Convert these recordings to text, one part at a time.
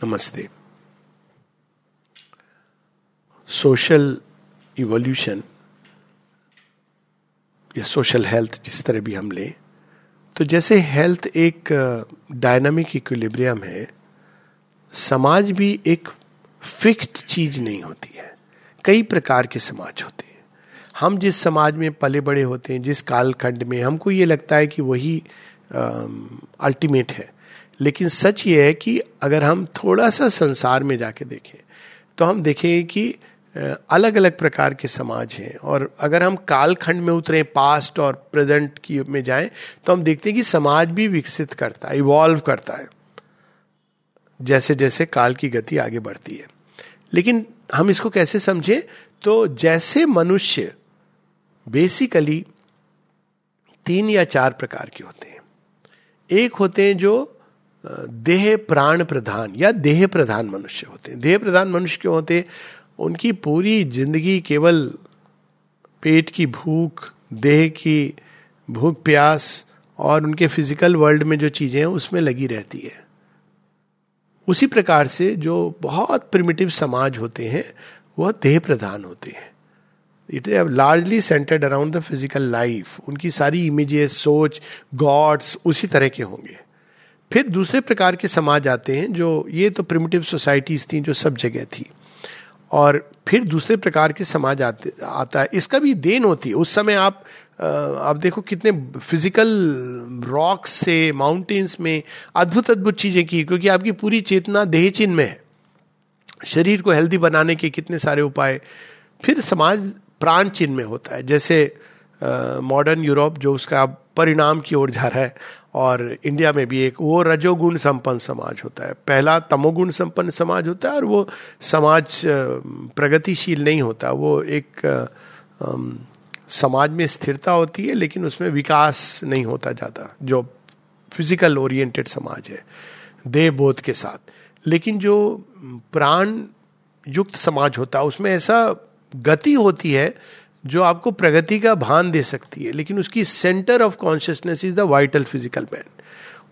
नमस्ते। Social evolution या social health जिस तरह भी हम लें तो जैसे हेल्थ एक डायनामिक इक्विलिब्रियम है, समाज भी एक फिक्स्ड चीज़ नहीं होती है। कई प्रकार के समाज होते हैं। हम जिस समाज में पले बड़े होते हैं, जिस कालखंड में, हमको ये लगता है कि वही अल्टीमेट है। लेकिन सच ये है कि अगर हम थोड़ा सा संसार में जाके देखें तो हम देखेंगे कि अलग अलग प्रकार के समाज हैं। और अगर हम कालखंड में उतरे पास्ट और प्रेजेंट की में जाएँ तो हम देखते हैं कि समाज भी विकसित करता है इवॉल्व करता है। जैसे जैसे काल की गति आगे बढ़ती है। लेकिन हम इसको कैसे समझें? तो जैसे मनुष्य बेसिकली तीन या चार प्रकार के होते हैं। एक होते हैं जो देह प्राण प्रधान या देह प्रधान मनुष्य होते हैं। देह प्रधान मनुष्य क्यों होते हैं? उनकी पूरी ज़िंदगी केवल पेट की भूख, देह की भूख, प्यास और उनके फ़िज़िकल वर्ल्ड में जो चीज़ें हैं, उसमें लगी रहती है। उसी प्रकार से जो बहुत प्रिमिटिव समाज होते हैं, वह देह प्रधान होते हैं। It is largely centered around the physical life उनकी सारी इमेजेस सोच गॉड्स उसी तरह के होंगे। फिर दूसरे प्रकार के समाज आते हैं जो, ये तो प्रिमिटिव सोसाइटीज थी जो सब जगह थी। और फिर दूसरे प्रकार के समाज आते, आता है। इसका भी देन होती है। उस समय आप आप देखो कितने फ़िज़िकल रॉक्स से माउंटेन्स में अद्भुत अद्भुत चीज़ें की, क्योंकि आपकी पूरी चेतना देह चिन्ह में है। शरीर को हेल्दी बनाने के कितने सारे उपाय। फिर समाज प्राण चिन्ह में होता है। जैसे मॉडर्न यूरोप जो उसका परिणाम की ओर जा रहा है। और इंडिया में भी एक वो रजोगुण संपन्न समाज होता है। पहला तमोगुण संपन्न समाज होता है और वो समाज प्रगतिशील नहीं होता। वो एक समाज में स्थिरता होती है, लेकिन उसमें विकास नहीं होता जाता, जो फ़िज़िकल ओरिएंटेड समाज है देह बोध के साथ। लेकिन जो प्राण युक्त समाज होता है, उसमें ऐसा गति होती है जो आपको प्रगति का भान दे सकती है, लेकिन उसकी center of consciousness is the vital physical man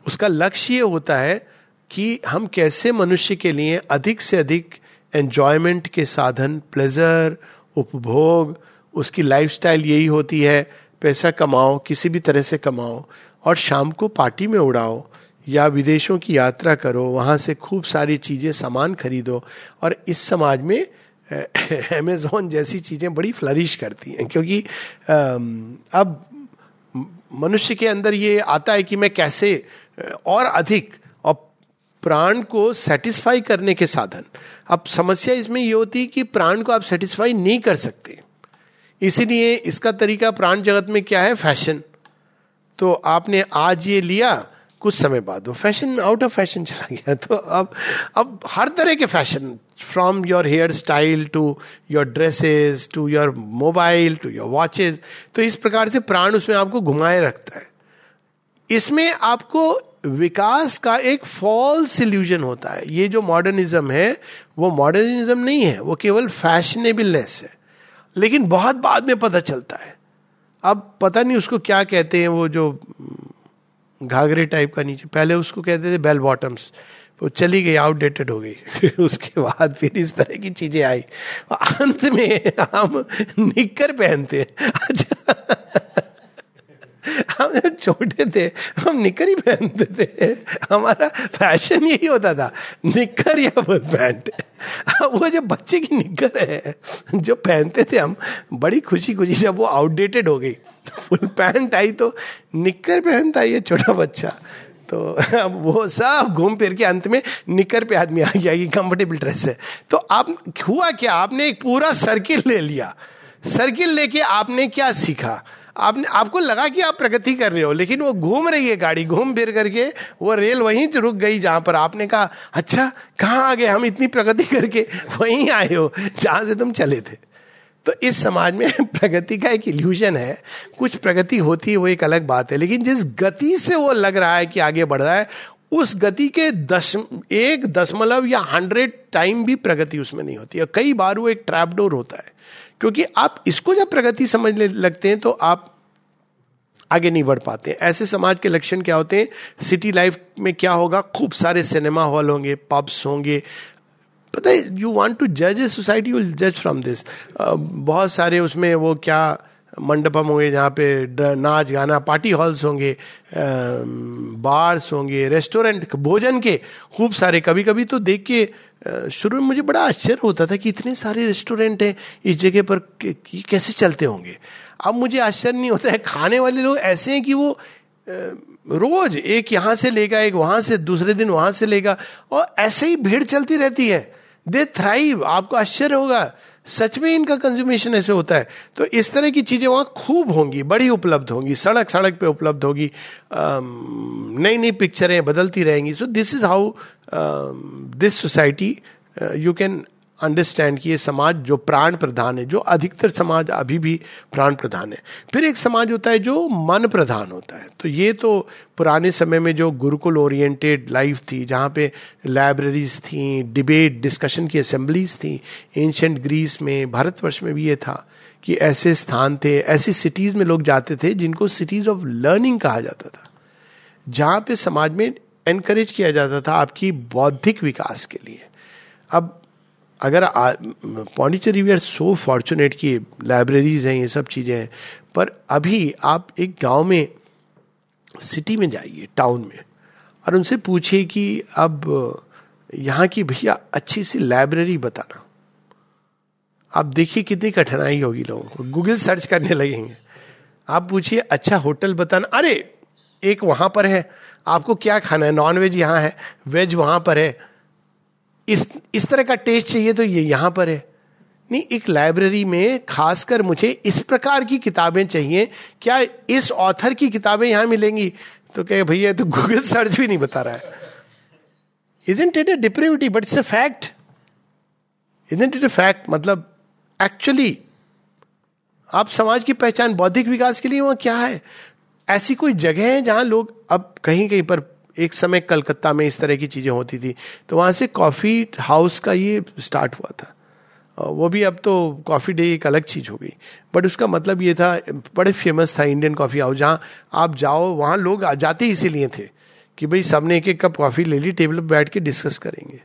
उसका लक्ष्य ये होता है कि हम कैसे मनुष्य के लिए अधिक से अधिक एन्जॉयमेंट के साधन प्लेजर उपभोग, उसकी लाइफस्टाइल यही होती है, पैसा कमाओ, किसी भी तरह से कमाओ, और शाम को पार्टी में उड़ाओ, या विदेशों की यात्रा करो, वहाँ से खूब सारी चीज़ें सामान खरीदो, और इस समाज में अमेजोन जैसी चीज़ें बड़ी फ्लरिश करती हैं, क्योंकि अब मनुष्य के अंदर ये आता है कि मैं कैसे और अधिक और प्राण को सेटिस्फाई करने के साधन। अब समस्या इसमें ये होती है कि प्राण को आप सेटिस्फाई नहीं कर सकते। इसीलिए इसका तरीका प्राण जगत में क्या है? फ़ैशन तो आपने आज ये लिया, कुछ समय बाद, वो फ़ैशन आउट ऑफ़ फ़ैशन चला गया। तो अब अब हर तरह के fashion your hairstyle to your dresses to your mobile to your watches तो इस प्रकार से प्राण उसमें आपको घुमाए रखता है। इसमें आपको विकास का एक फॉल्स इल्यूजन होता है। ये जो मॉडर्निज्म है, वो मॉडर्निज्म नहीं है, वो केवल फैशनेबलनेस है। लेकिन बहुत बाद में पता चलता है। अब पता नहीं उसको क्या कहते हैं, वो जो घाघरे टाइप का नीचे, पहले उसको कहते थे बेल बॉटम्स वो चली गई आउटडेटेड हो गई। उसके बाद फिर इस तरह की चीज़ें आई। अंत में हम निकर पहनते। अच्छा। हम जब छोटे थे, हम निकर ही पहनते थे। हमारा फ़ैशन यही होता था निकर या फुल पैंट। वो जो बच्चे की निकर है, जो पहनते थे हम, बड़ी खुशी खुशी जब वो आउटडेटेड हो गई। फुल पैंट आई तो निकर पहनता ये छोटा बच्चा। तो अब वो सब घूम फिर के अंत में निकर पे आदमी आ गया कि कंफर्टेबल ड्रेस है। तो आप, हुआ क्या? आपने एक पूरा सर्किल ले लिया। सर्किल लेके आपने क्या सीखा? आपने, आपको लगा कि आप प्रगति कर रहे हो, लेकिन वो घूम रही है गाड़ी, घूम फिर करके वो रेल वहीं रुक गई जहाँ पर आपने कहा अच्छा कहाँ आ गए हम इतनी प्रगति करके? वहीं आए हो, जहाँ से तुम चले थे। तो इस समाज में प्रगति का एक इल्यूजन है। कुछ प्रगति होती है, वो एक अलग बात है। लेकिन जिस गति से वो लग रहा है कि आगे बढ़ रहा है, उस गति के दश, एक दशमलव या हंड्रेड टाइम भी प्रगति उसमें नहीं होती। है कई बार वो एक ट्रैपडोर होता है। क्योंकि आप इसको जब प्रगति समझने लगते हैं तो आप आगे नहीं बढ़ पाते। ऐसे समाज के लक्षण क्या होते हैं? सिटी लाइफ में क्या होगा? खूब सारे सिनेमा हॉल होंगे पब्स होंगे पता है यू वॉन्ट टू जज ए सोसाइटी विल जज फ्रॉम दिस बहुत सारे उसमें वो क्या मंडपम होंगे जहाँ पे नाच, गाना पार्टी हॉल्स होंगे बार्स होंगे रेस्टोरेंट भोजन के खूब सारे। कभी कभी तो देख के शुरू में मुझे बड़ा आश्चर्य होता था कि इतने सारे रेस्टोरेंट हैं इस जगह पर कैसे चलते होंगे। अब मुझे आश्चर्य नहीं होता है, खाने वाले लोग ऐसे हैं कि वो रोज एक यहाँ से लेगा, एक वहाँ से, दूसरे दिन वहाँ से लेगा, और ऐसे ही भीड़ चलती रहती है। दे थ्राइव आपको आश्चर्य होगा। सच में इनका कंज्यूमेशन ऐसे होता है। तो इस तरह की चीज़ें वहाँ खूब होंगी, बड़ी उपलब्ध होंगी। सड़क सड़क पे उपलब्ध होगी। नई नई पिक्चरें बदलती रहेंगी। So this is how this society you can understand कि ये समाज जो प्राण प्रधान है, जो अधिकतर समाज अभी भी प्राण प्रधान है। फिर एक समाज होता है जो मन प्रधान होता है। तो ये तो पुराने समय में जो गुरुकुल ओरिएंटेड लाइफ थी, जहाँ पे लाइब्रेरीज थी डिबेट डिस्कशन की असेंबलीज थी एंशंट ग्रीस में, भारतवर्ष में भी ये था कि ऐसे स्थान थे, ऐसी सिटीज़ में लोग जाते थे जिनको सिटीज़ ऑफ़ लर्निंग कहा जाता था। जहाँ पे समाज में एनकरेज किया जाता था आपकी बौद्धिक विकास के लिए। अब अगर Pondicherry we are so fortunate कि लाइब्रेरीज हैं, ये सब चीज़ें हैं, पर अभी आप एक गाँव में सिटी में जाइए टाउन में, और उनसे पूछिए कि अब, यहाँ की भैया अच्छी सी लाइब्रेरी बताना। आप देखिए कितनी कठिनाई होगी लोगों को। गूगल सर्च करने लगेंगे। आप पूछिए अच्छा होटल बताना? अरे, एक वहाँ पर है। आपको क्या खाना है? नॉन वेज यहाँ है वेज वहाँ पर है। इस इस तरह का टेस्ट चाहिए तो ये यहाँ पर है। नहीं, एक लाइब्रेरी में खासकर मुझे इस प्रकार की किताबें चाहिए। क्या इस ऑथर की किताबें यहाँ मिलेंगी? तो कहे, भैया तो गूगल सर्च भी नहीं बता रहा है। Isn't it a depravity but it's a fact isn't it a fact मतलब एक्चुअली आप समाज की पहचान बौद्धिक विकास के लिए वहाँ क्या है? ऐसी कोई जगह है जहाँ लोग अब कहीं कहीं पर एक समय कलकत्ता में इस तरह की चीज़ें होती थी। तो वहाँ से कॉफ़ी हाउस का ये स्टार्ट हुआ था। वो भी अब तो कॉफ़ी डे एक अलग चीज़ हो गई। बट उसका मतलब ये था, बड़े फ़ेमस था इंडियन कॉफ़ी हाउस, जहाँ आप जाओ, वहाँ लोग जाते इसीलिए थे कि भाई सबने एक एक कप कॉफ़ी ले ली, टेबल पर बैठ के डिस्कस करेंगे।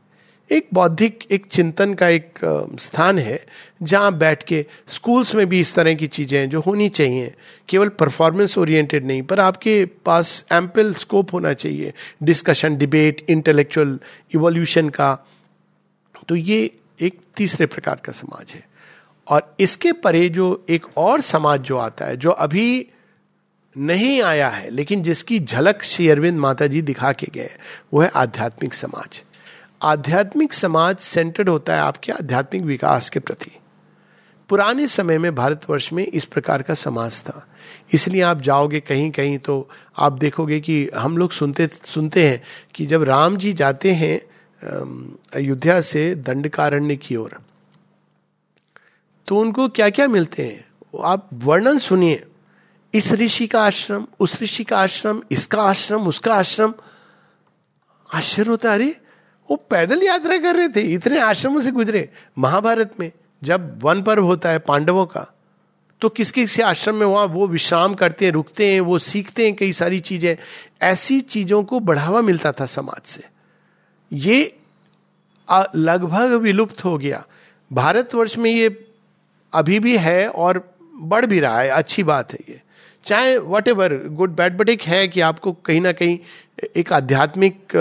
एक बौद्धिक, एक चिंतन का एक स्थान है, जहाँ बैठ के स्कूल्स में भी इस तरह की चीज़ें हैं जो होनी चाहिए। केवल परफॉर्मेंस ओरिएंटेड नहीं, पर आपके पास एम्पल स्कोप होना चाहिए। डिस्कशन डिबेट इंटेलेक्चुअल इवोल्यूशन का। तो ये एक तीसरे प्रकार का समाज है। और इसके परे जो एक और समाज जो आता है, जो अभी नहीं आया है, लेकिन जिसकी झलक श्री अरविंद माता जी दिखा के गए वो है आध्यात्मिक समाज। आध्यात्मिक समाज सेंटर्ड होता है आपके आध्यात्मिक विकास के प्रति। पुराने समय में भारतवर्ष में इस प्रकार का समाज था। इसलिए आप जाओगे कहीं कहीं तो आप देखोगे कि हम लोग सुनते सुनते हैं कि जब राम जी जाते हैं अयोध्या से दंडकारण्य की ओर तो उनको क्या क्या मिलते हैं? आप वर्णन सुनिए। इस ऋषि का आश्रम, उस ऋषि का आश्रम, इसका आश्रम, उसका आश्रम। आश्चर्य होता है, अरे! वो पैदल यात्रा कर रहे थे, इतने आश्रमों से गुजरे। महाभारत में जब वन पर्व होता है पांडवों का तो किस किस आश्रम में वहाँ वो विश्राम करते हैं, रुकते हैं, वो सीखते हैं कई सारी चीज़ें। ऐसी चीज़ों को बढ़ावा मिलता था समाज से। ये लगभग विलुप्त हो गया। भारतवर्ष में ये अभी भी है और बढ़ भी रहा है, अच्छी बात है ये। चाहे whatever good bad but एक है कि आपको कहीं ना कहीं एक आध्यात्मिक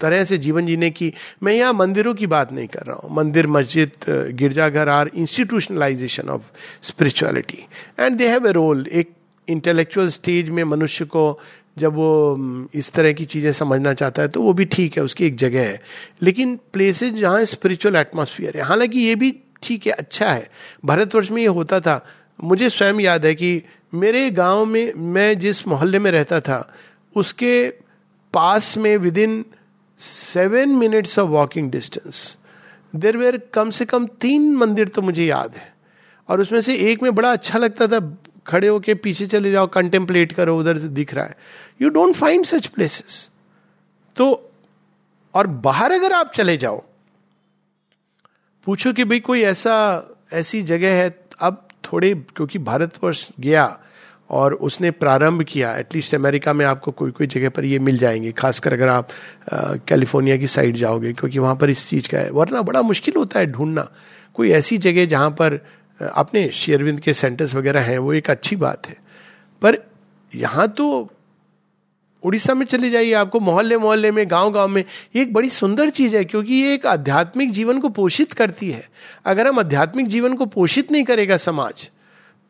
तरह से जीवन जीने की, मैं यहाँ मंदिरों की बात नहीं कर रहा हूँ। मंदिर, मस्जिद गिरजाघर are institutionalization of spirituality and they have a role एक इंटेलेक्चुअल स्टेज में मनुष्य को जब वो इस तरह की चीज़ें समझना चाहता है तो वो भी ठीक है, उसकी एक जगह है। लेकिन प्लेसेज जहाँ स्पिरिचुअल एटमोसफियर है, हालाँकि ये भी ठीक है अच्छा है। भारतवर्ष में ये होता था। मुझे स्वयं याद है कि मेरे गाँव में, मैं जिस मोहल्ले में रहता था, उसके पास में within seven minutes of walking distance there were कम से कम तीन मंदिर तो मुझे याद है। और उसमें से एक में बड़ा अच्छा लगता था, खड़े होके पीछे चले जाओ कंटेम्पलेट करो, उधर दिख रहा है। You don't find such places तो और बाहर अगर आप चले जाओ, पूछो कि भाई कोई ऐसा, ऐसी जगह है, अब थोड़े, क्योंकि भारतवर्ष गया और उसने प्रारंभ किया एटलीस्ट अमेरिका में आपको कोई कोई जगह पर ये मिल जाएँगे, खासकर अगर आप कैलिफ़ोर्निया की साइड जाओगे, क्योंकि वहाँ पर इस चीज़ का है। वरना बड़ा मुश्किल होता है ढूंढना। कोई ऐसी जगह जहाँ पर अपने शेयरविंद के सेंटर्स वगैरह हैं, वो एक अच्छी बात है। पर यहाँ तो उड़ीसा में चले जाइए आपको मोहल्ले मोहल्ले में गाँव गाँव में, ये एक बड़ी सुंदर चीज़ है, क्योंकि ये एक आध्यात्मिक जीवन को पोषित करती है। अगर हम आध्यात्मिक जीवन को पोषित नहीं करेगा समाज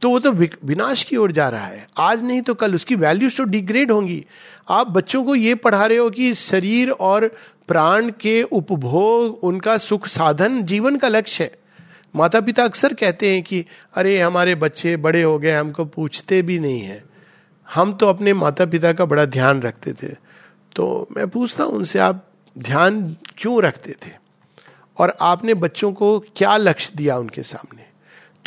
तो वो तो विनाश की ओर जा रहा है। आज नहीं तो कल, उसकी वैल्यूज़ तो डिग्रेड होंगी। आप बच्चों को ये पढ़ा रहे हो कि शरीर और प्राण के उपभोग, उनका सुख साधन, जीवन का लक्ष्य है। माता पिता अक्सर कहते हैं कि, अरे, हमारे बच्चे बड़े हो गए, हमको पूछते भी नहीं है। हम तो अपने माता पिता का बड़ा ध्यान रखते थे। तो मैं पूछता हूँ, उनसे आप ध्यान क्यों रखते थे? और आपने बच्चों को क्या लक्ष्य दिया उनके सामने?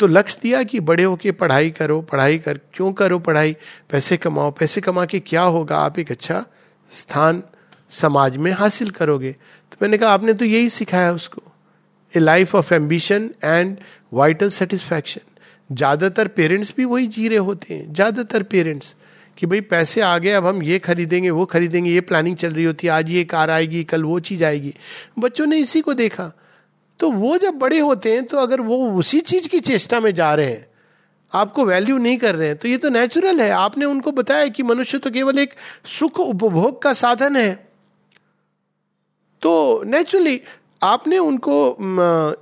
तो लक्ष्य दिया कि बड़े होके पढ़ाई करो, पढ़ाई कर, क्यों करो पढ़ाई? पैसे कमाओ, पैसे कमा के क्या होगा? आप एक अच्छा स्थान समाज में हासिल करोगे। तो मैंने कहा, आपने तो यही सिखाया उसको। A life of ambition and vital satisfaction ज़्यादातर पेरेंट्स भी वही जी रहे होते हैं। ज़्यादातर पेरेंट्स कि भाई पैसे आ गए, अब हम ये खरीदेंगे, वो खरीदेंगे, ये प्लानिंग चल रही होती है, आज ये कार आएगी, कल वो चीज़ आएगी। बच्चों ने इसी को देखा। तो वो जब बड़े होते हैं तो अगर वो उसी चीज़ की चेष्टा में जा रहे हैं, आपको वैल्यू नहीं कर रहे हैं तो ये तो नेचुरल है। आपने उनको बताया कि मनुष्य तो केवल एक सुख उपभोग का साधन है। तो नेचुरली आपने उनको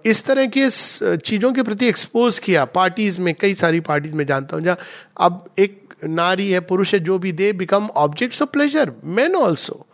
इस तरह के चीज़ों के प्रति एक्सपोज किया। पार्टीज़ में, कई सारी पार्टीज़ में जानता हूँ, जहाँ अब एक नारी है, पुरुष है, जो भी they become objects of pleasure man also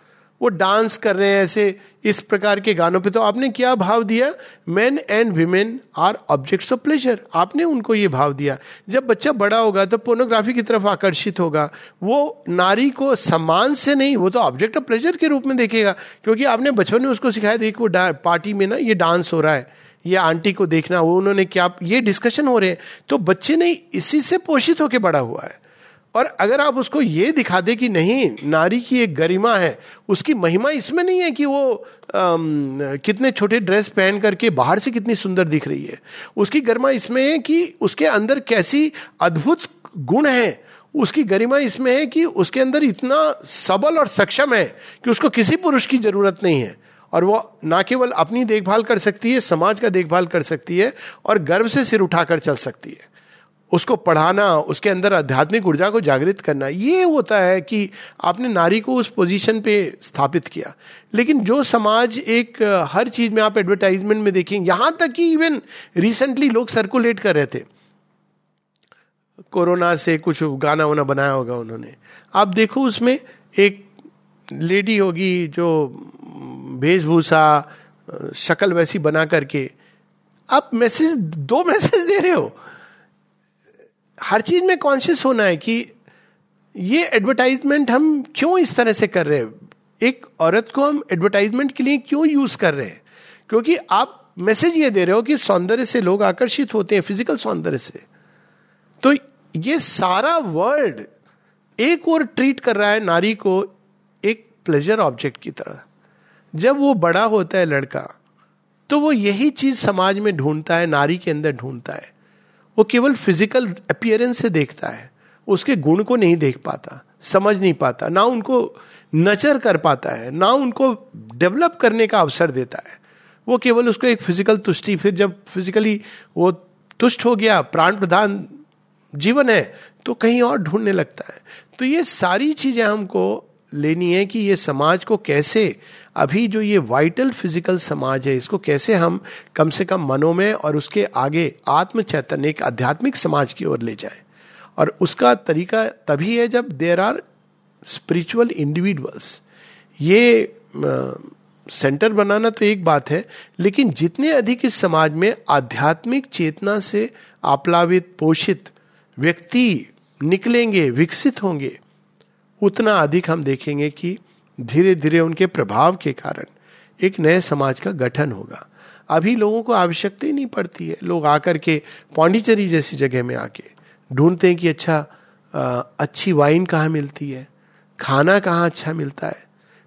वो डांस कर रहे हैं ऐसे इस प्रकार के गानों पे। तो आपने क्या भाव दिया? Man and women are objects of pleasure आपने उनको ये भाव दिया। जब बच्चा बड़ा होगा तो पोर्नोग्राफी की तरफ़ आकर्षित होगा। वो नारी को सम्मान से नहीं, वो तो ऑब्जेक्ट ऑफ़ प्लेजर के रूप में देखेगा। क्योंकि आपने बचपन में उसको सिखाया, देख वो पार्टी में ना ये डांस हो रहा है, ये आंटी को देखना, वो उन्होंने क्या, ये डिस्कशन हो रहे हैं। तो बच्चे ने इसी से पोषित होकर बड़ा हुआ है। और अगर आप उसको ये दिखा दे कि नहीं नारी की एक गरिमा है उसकी महिमा इसमें नहीं है कि वो आम, कितने छोटे ड्रेस पहन करके बाहर से कितनी सुंदर दिख रही है। उसकी गरिमा इसमें है कि उसके अंदर कैसी अद्भुत गुण है। उसकी गरिमा इसमें है कि उसके अंदर इतना सबल और सक्षम है कि उसको किसी पुरुष की ज़रूरत नहीं है। और वो ना केवल अपनी देखभाल कर सकती है समाज का देखभाल कर सकती है और गर्व से सिर उठाकर चल सकती है। उसको पढ़ाना, उसके अंदर आध्यात्मिक ऊर्जा को जागृत करना, ये होता है कि आपने नारी को उस पोजीशन पे स्थापित किया। लेकिन जो समाज एक, हर चीज़ में आप एडवर्टाइजमेंट में देखेंगे यहाँ तक कि इवन रिसेंटली लोग सर्कुलेट कर रहे थे। कोरोना से कुछ गाना वाना बनाया होगा उन्होंने। आप देखो उसमें एक लेडी होगी जो वेशभूषा, शक्ल वैसी बना करके। आप मैसेज दो मैसेज दे रहे हो। हर चीज़ में कॉन्शियस होना है कि ये एडवर्टाइजमेंट हम क्यों इस तरह से कर रहे हैं? एक औरत को हम एडवर्टाइजमेंट के लिए क्यों यूज़ कर रहे हैं? क्योंकि आप मैसेज ये दे रहे हो कि सौंदर्य से लोग आकर्षित होते हैं फ़िज़िकल सौंदर्य से। तो ये सारा वर्ल्ड एक और ट्रीट कर रहा है नारी को एक प्लेजर ऑब्जेक्ट की तरह। जब वो बड़ा होता है लड़का तो वो यही चीज़ समाज में ढूंढता है, नारी के अंदर ढूंढता है। वो केवल फ़िज़िकल अपियरेंस से देखता है। उसके गुण को नहीं देख पाता, समझ नहीं पाता, ना उनको नचर कर पाता है, ना उनको डेवलप करने का अवसर देता है। वो केवल उसको एक फ़िज़िकल तुष्टि, फिर जब फिजिकली वो तुष्ट हो गया, प्राण प्रधान जीवन है तो कहीं और ढूँढने लगता है। तो ये सारी चीज़ें हमको लेनी है कि ये समाज को कैसे, अभी जो ये वाइटल फ़िज़िकल समाज है, इसको कैसे हम कम से कम मनों में और उसके आगे आत्म चैतन्य, एक आध्यात्मिक समाज की ओर ले जाए। और उसका तरीका तभी है जब देर आर स्पिरिचुअल इंडिविजुअल्स ये सेंटर बनाना तो एक बात है, लेकिन जितने अधिक इस समाज में आध्यात्मिक चेतना से आप्लावित, पोषित व्यक्ति निकलेंगे, विकसित होंगे उतना अधिक हम देखेंगे कि धीरे धीरे उनके प्रभाव के कारण एक नए समाज का गठन होगा। अभी लोगों को आवश्यकता ही नहीं पड़ती है। लोग आकर के पौंडीचेरी जैसी जगह में आके ढूंढते हैं कि अच्छा अच्छी वाइन कहाँ मिलती है? खाना कहाँ अच्छा मिलता है?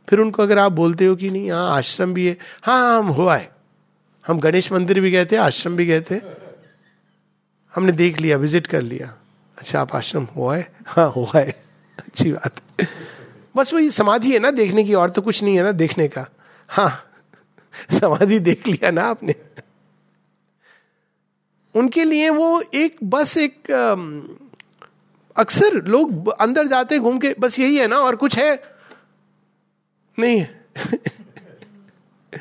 फिर उनको अगर आप बोलते हो कि नहीं हाँ आश्रम भी है। हाँ, हाँ हम हो आए। हम गणेश मंदिर भी गए थे आश्रम भी गए थे। हमने देख लिया विज़िट कर लिया। अच्छा आप आश्रम हुआ है हाँ हुआ है अच्छी बात। बस वही समाधि है ना देखने की, और तो कुछ नहीं है ना देखने का। हाँ समाधि देख लिया ना आपने। उनके लिए वो एक, बस एक अक्सर लोग अंदर जाते घूम के, बस यही है ना, और कुछ है? नहीं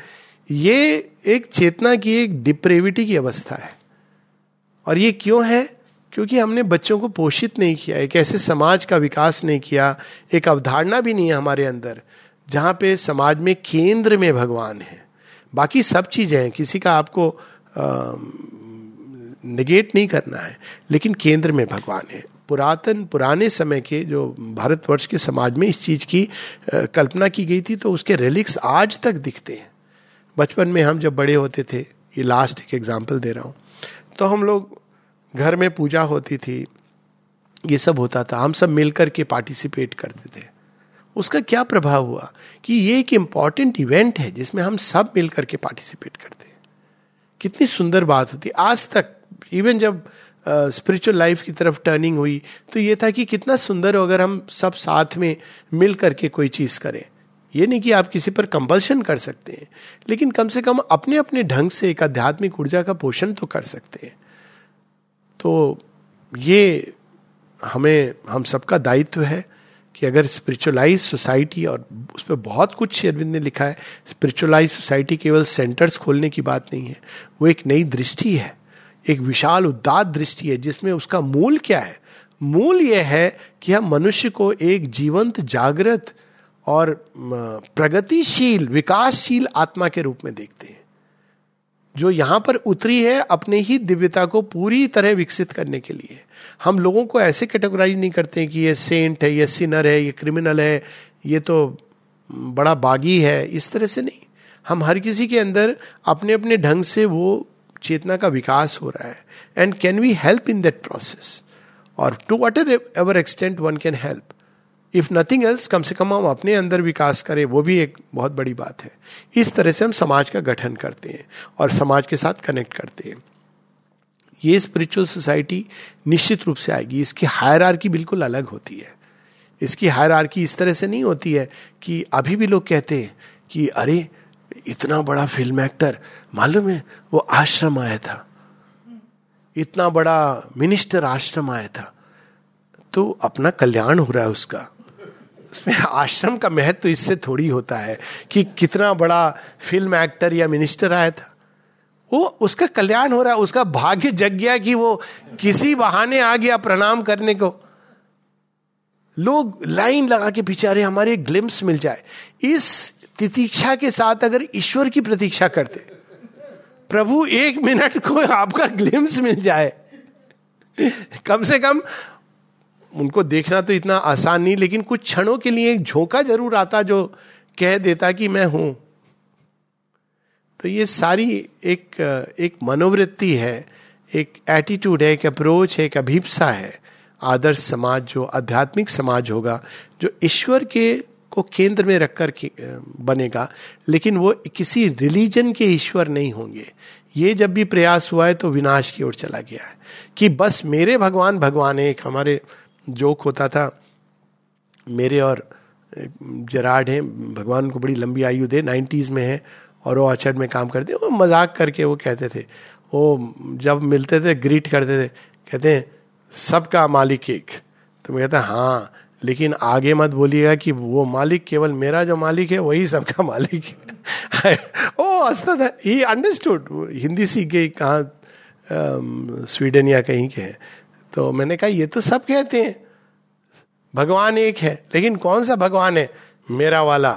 ये एक चेतना की एक डिप्रेविटी की अवस्था है। और ये क्यों है? क्योंकि हमने बच्चों को पोषित नहीं किया, एक ऐसे समाज का विकास नहीं किया, एक अवधारणा भी नहीं है हमारे अंदर, जहाँ पे समाज में केंद्र में भगवान है। बाकी सब चीज़ें हैं, किसी का आपको निगेट नहीं करना है, लेकिन केंद्र में भगवान है। पुरातन, पुराने समय के जो भारतवर्ष के समाज में इस चीज़ की कल्पना की गई थी तो उसके रिलिक्स आज तक दिखते हैं। बचपन में हम जब बड़े होते थे, ये लास्ट एक एग्ज़ाम्पल दे रहा हूँ तो हम लोग घर में पूजा होती थी ये सब होता था। हम सब मिलकर के पार्टिसिपेट करते थे। उसका क्या प्रभाव हुआ कि ये एक इंपॉर्टेंट इवेंट है जिसमें हम सब मिलकर के पार्टिसिपेट करते हैं। कितनी सुंदर बात होती। आज तक इवन जब स्पिरिचुअल uh, लाइफ की तरफ़ टर्निंग हुई तो ये था कि कितना सुंदर हो अगर हम सब साथ में मिल करके कोई चीज़ करें। ये नहीं कि आप किसी पर कंपल्शन कर सकते हैं लेकिन कम से कम अपने अपने ढंग से एक आध्यात्मिक ऊर्जा का पोषण तो कर सकते हैं। तो ये हमें, हम सबका दायित्व है कि अगर स्पिरिचुअलाइज सोसाइटी और उस पर बहुत कुछ अरविंद ने लिखा है स्पिरिचुअलाइज सोसाइटी केवल सेंटर्स खोलने की बात नहीं है। वो एक नई दृष्टि है, एक विशाल उदात दृष्टि है, जिसमें उसका मूल क्या है? मूल यह है कि हम मनुष्य को एक जीवंत, जागृत और प्रगतिशील, विकासशील आत्मा के रूप में देखते हैं। जो यहाँ पर उतरी है अपने ही दिव्यता को पूरी तरह विकसित करने के लिए। हम लोगों को ऐसे कैटेगराइज नहीं करते कि ये सेंट है, ये सिनर है, ये क्रिमिनल है, ये तो बड़ा बागी है, इस तरह से नहीं। हम हर किसी के अंदर अपने अपने ढंग से वो चेतना का विकास हो रहा है। And can we help in that process और to whatever extent one can help if nothing else कम से कम हम अपने अंदर विकास करें, वो भी एक बहुत बड़ी बात है। इस तरह से हम समाज का गठन करते हैं और समाज के साथ कनेक्ट करते हैं। ये स्पिरिचुअल सोसाइटी निश्चित रूप से आएगी। इसकी हायर बिल्कुल अलग होती है। इसकी हायर इस तरह से नहीं होती है कि अभी भी लोग कहते हैं कि अरे, इतना बड़ा फ़िल्म एक्टर मालूम है, वो आश्रम आया था। इतना बड़ा मिनिस्टर आश्रम आया था। तो अपना कल्याण हो रहा है उसका। उसमें आश्रम का महत्व तो इससे थोड़ी होता है कि कितना बड़ा फ़िल्म एक्टर या मिनिस्टर आया था। वो उसका कल्याण हो रहा है, उसका भाग्य जग गया कि वो किसी बहाने आ गया प्रणाम करने को। लोग लाइन लगा के अरे हमारे ग्लिम्स मिल जाए। इस तितीक्षा के साथ अगर ईश्वर की प्रतीक्षा करते, प्रभु एक मिनट को आपका ग्लिम्स मिल जाए। कम से कम उनको देखना तो इतना आसान नहीं, लेकिन कुछ क्षणों के लिए एक झोंका ज़रूर आता जो कह देता कि मैं हूँ। तो ये सारी एक एक मनोवृत्ति है, एक एटीट्यूड है, एक अप्रोच है, एक अभिप्सा है। आदर्श समाज जो आध्यात्मिक समाज होगा, जो ईश्वर के को केंद्र में रखकर बनेगा, लेकिन वो किसी रिलीजन के ईश्वर नहीं होंगे। ये जब भी प्रयास हुआ है तो विनाश की ओर चला गया है कि बस मेरे भगवान भगवान एक, हमारे जोक होता था, मेरे और जराड हैं, भगवान को बड़ी लंबी आयु दे नाइन्टीज में है, और वो ऑर्चर्ड में काम करते वो मज़ाक करके वो कहते थे। वो जब मिलते थे, ग्रीट करते थे, कहते हैं, सबका मालिक एक। तो मैं कहता हाँ लेकिन आगे मत बोलिएगा कि वो मालिक केवल मेरा जो मालिक है, वही सबका मालिक है। ओ हंसता था। ही अंडरस्टूड हिंदी सीख गई, कहाँ स्वीडन या कहीं के हैं। तो मैंने कहा, ये तो सब कहते हैं। भगवान एक है, लेकिन कौन सा भगवान है? मेरा वाला।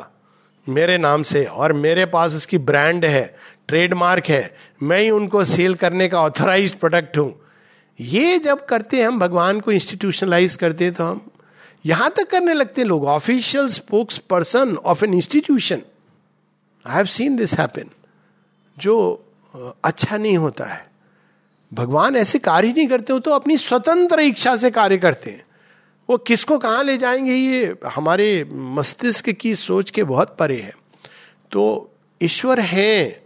मेरे नाम से। और मेरे पास उसकी ब्रांड है, ट्रेडमार्क है। मैं ही उनको सेल करने का ऑथोराइज प्रोडक्ट हूँ। ये जब करते हैं, हम भगवान को इंस्टीट्यूशनलाइज करते हैं तो हम यहाँ तक करने लगते हैं लोग। Official spokesperson of an institution I have seen this happen जो अच्छा नहीं होता है। भगवान ऐसे कार्य नहीं करते हो तो अपनी स्वतंत्र इच्छा से कार्य करते हैं। वो किसको कहाँ ले जाएँगे, ये हमारे मस्तिष्क की सोच के बहुत परे है। तो ईश्वर हैं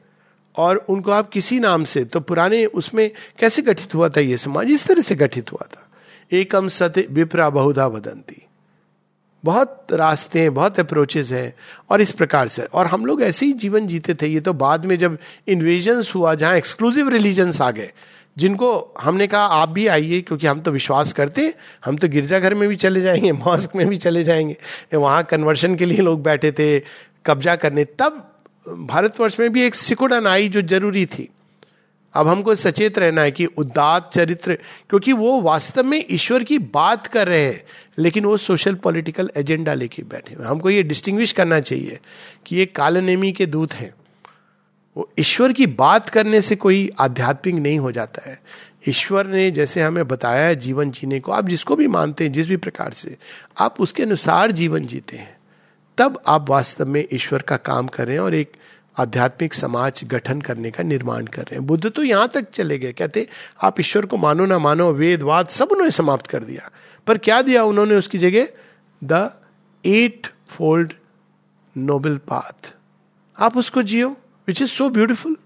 और उनको आप किसी नाम से तो पुराने उसमें कैसे गठित हुआ था ये समाज? इस तरह से गठित हुआ था। एकम सत्य विप्रा बहुधा वदंती। बहुत रास्ते हैं, बहुत अप्रोचेज हैं, और इस प्रकार से। और हम लोग ऐसे ही जीवन जीते थे। ये तो बाद में जब इन्वेजन हुआ, जहाँ एक्सक्लूसिव रिलीजन्स आ गए जिनको हमने कहा, आप भी आइए, क्योंकि हम तो विश्वास करते हम तो गिरजाघर में भी चले जाएँगे, मॉस्क में भी चले जाएँगे। वहाँ कन्वर्शन के लिए लोग बैठे थे, कब्जा करने। तब भारतवर्ष में भी एक सिकुड़न आई जो ज़रूरी थी। अब हमको सचेत रहना है कि उदात चरित्र, क्योंकि वो वास्तव में ईश्वर की बात कर रहे हैं, लेकिन वो सोशल पॉलिटिकल एजेंडा लेके बैठे हमको ये डिस्टिंग्विश करना चाहिए कि ये कालनेमी के दूत हैं। वो ईश्वर की बात करने से कोई आध्यात्मिक नहीं हो जाता है। ईश्वर ने जैसे हमें बताया है जीवन जीने को, आप जिसको भी मानते हैं, जिस भी प्रकार से, आप उसके अनुसार जीवन जीते हैं। तब आप वास्तव में ईश्वर का काम कर रहे हैं और एक आध्यात्मिक समाज गठन करने का निर्माण कर रहे हैं। बुद्ध तो यहाँ तक चले गए, कहते, आप ईश्वर को मानो ना मानो वेदवाद सब उन्होंने समाप्त कर दिया। पर क्या दिया उन्होंने उसकी जगह? The eightfold noble path. आप उसको जियो। विच इज़ सो ब्यूटिफुल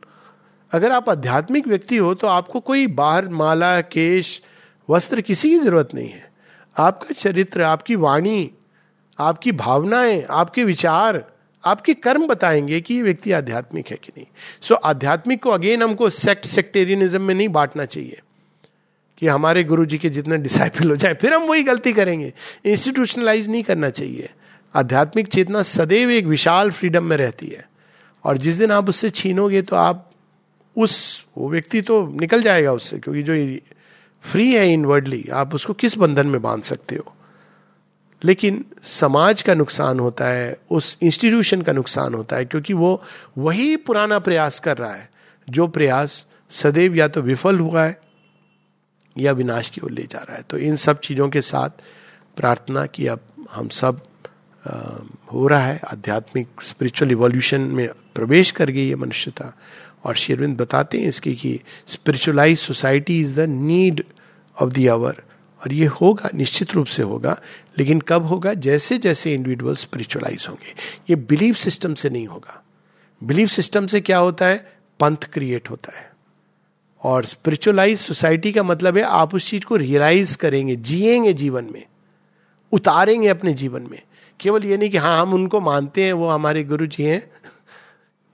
अगर आप आध्यात्मिक व्यक्ति हो तो आपको कोई बाहर माला केश वस्त्र किसी की ज़रूरत नहीं है। आपका चरित्र आपकी वाणी आपकी भावनाएँ आपके विचार आपके कर्म बताएँगे कि ये व्यक्ति आध्यात्मिक है कि नहीं। सो so, आध्यात्मिक को अगेन हमको सेक्ट सेक्टेरियनिज्म में नहीं बांटना चाहिए कि हमारे गुरु जी के जितने डिसाइपल हो जाए फिर हम वही गलती करेंगे। इंस्टीट्यूशनलाइज नहीं करना चाहिए। आध्यात्मिक चेतना सदैव एक विशाल फ्रीडम में रहती है। और जिस दिन आप उससे छीनोगे तो आप उस वो व्यक्ति तो निकल जाएगा उससे, क्योंकि जो फ्री है इनवर्डली आप उसको किस बंधन में बाँध सकते हो? लेकिन समाज का नुकसान होता है, उस इंस्टीट्यूशन का नुकसान होता है, क्योंकि वो वही पुराना प्रयास कर रहा है, जो प्रयास सदैव या तो विफल हुआ है या विनाश की ओर ले जा रहा है। तो इन सब चीज़ों के साथ प्रार्थना की अब हम सब हो रहा है। आध्यात्मिक स्पिरिचुअल इवोल्यूशन में प्रवेश कर गई है मनुष्यता। और शेरविंद बताते हैं इसकी कि spiritualize society is the need of the hour और ये होगा, निश्चित रूप से होगा, लेकिन कब होगा? जैसे जैसे इंडिविजुअल स्पिरिचुअलाइज होंगे। ये बिलीफ सिस्टम से नहीं होगा। बिलीफ सिस्टम से क्या होता है? पंथ क्रिएट होता है। और स्पिरिचुअलाइज सोसाइटी का मतलब है, आप उस चीज़ को रियलाइज़ करेंगे, जिएँगे जीवन में। उतारेंगे अपने जीवन में। केवल ये नहीं कि हाँ हम उनको मानते हैं, वो हमारे गुरु जी हैं।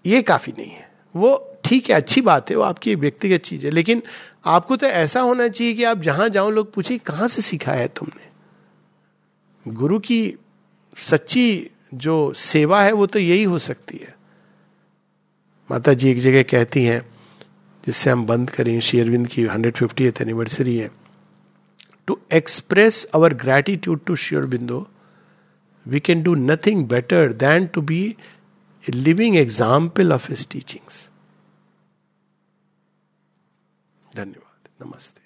ये काफ़ी नहीं है। वो ठीक है, अच्छी बात है, वो आपकी व्यक्तिगत चीज़ है। लेकिन आपको तो ऐसा होना चाहिए कि आप जहाँ जाओ, लोग पूछे, कहाँ से सीखा है तुमने? गुरु की सच्ची जो सेवा है, वो तो यही हो सकती है। माता जी एक जगह कहती हैं, जिससे हम बंद करें शेयरविंद की हंड्रेड फिफ्टी एनिवर्सरी है to express our gratitude to शेयरबिंदो we can do nothing better than to be a living example of his teachings धन्यवाद नमस्ते